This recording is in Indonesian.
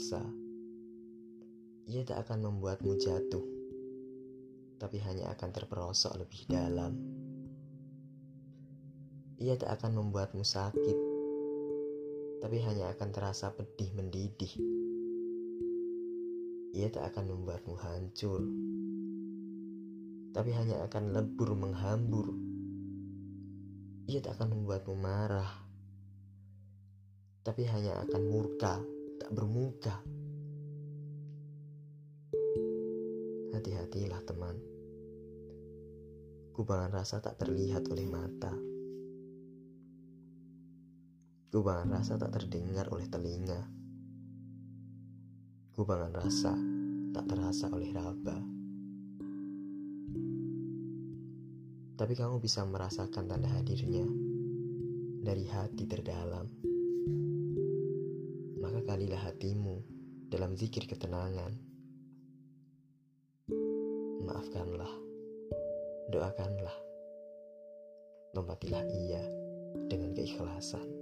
rasa. Ia tak akan membuatmu jatuh, tapi hanya akan terperosok lebih dalam. Ia tak akan membuatmu sakit, tapi hanya akan terasa pedih mendidih. Ia tak akan membuatmu hancur, tapi hanya akan lebur menghambur. Ia tak akan membuatmu marah, tapi hanya akan murka, tak bermuka. Hati-hatilah teman. Kubangan rasa tak terlihat oleh mata. Kubangan rasa tak terdengar oleh telinga. Kubangan rasa tak terasa oleh raba. Tapi kamu bisa merasakan tanda hadirnya dari hati terdalam. Hatimu dalam zikir ketenangan. Maafkanlah, doakanlah, lompatilah ia dengan keikhlasan.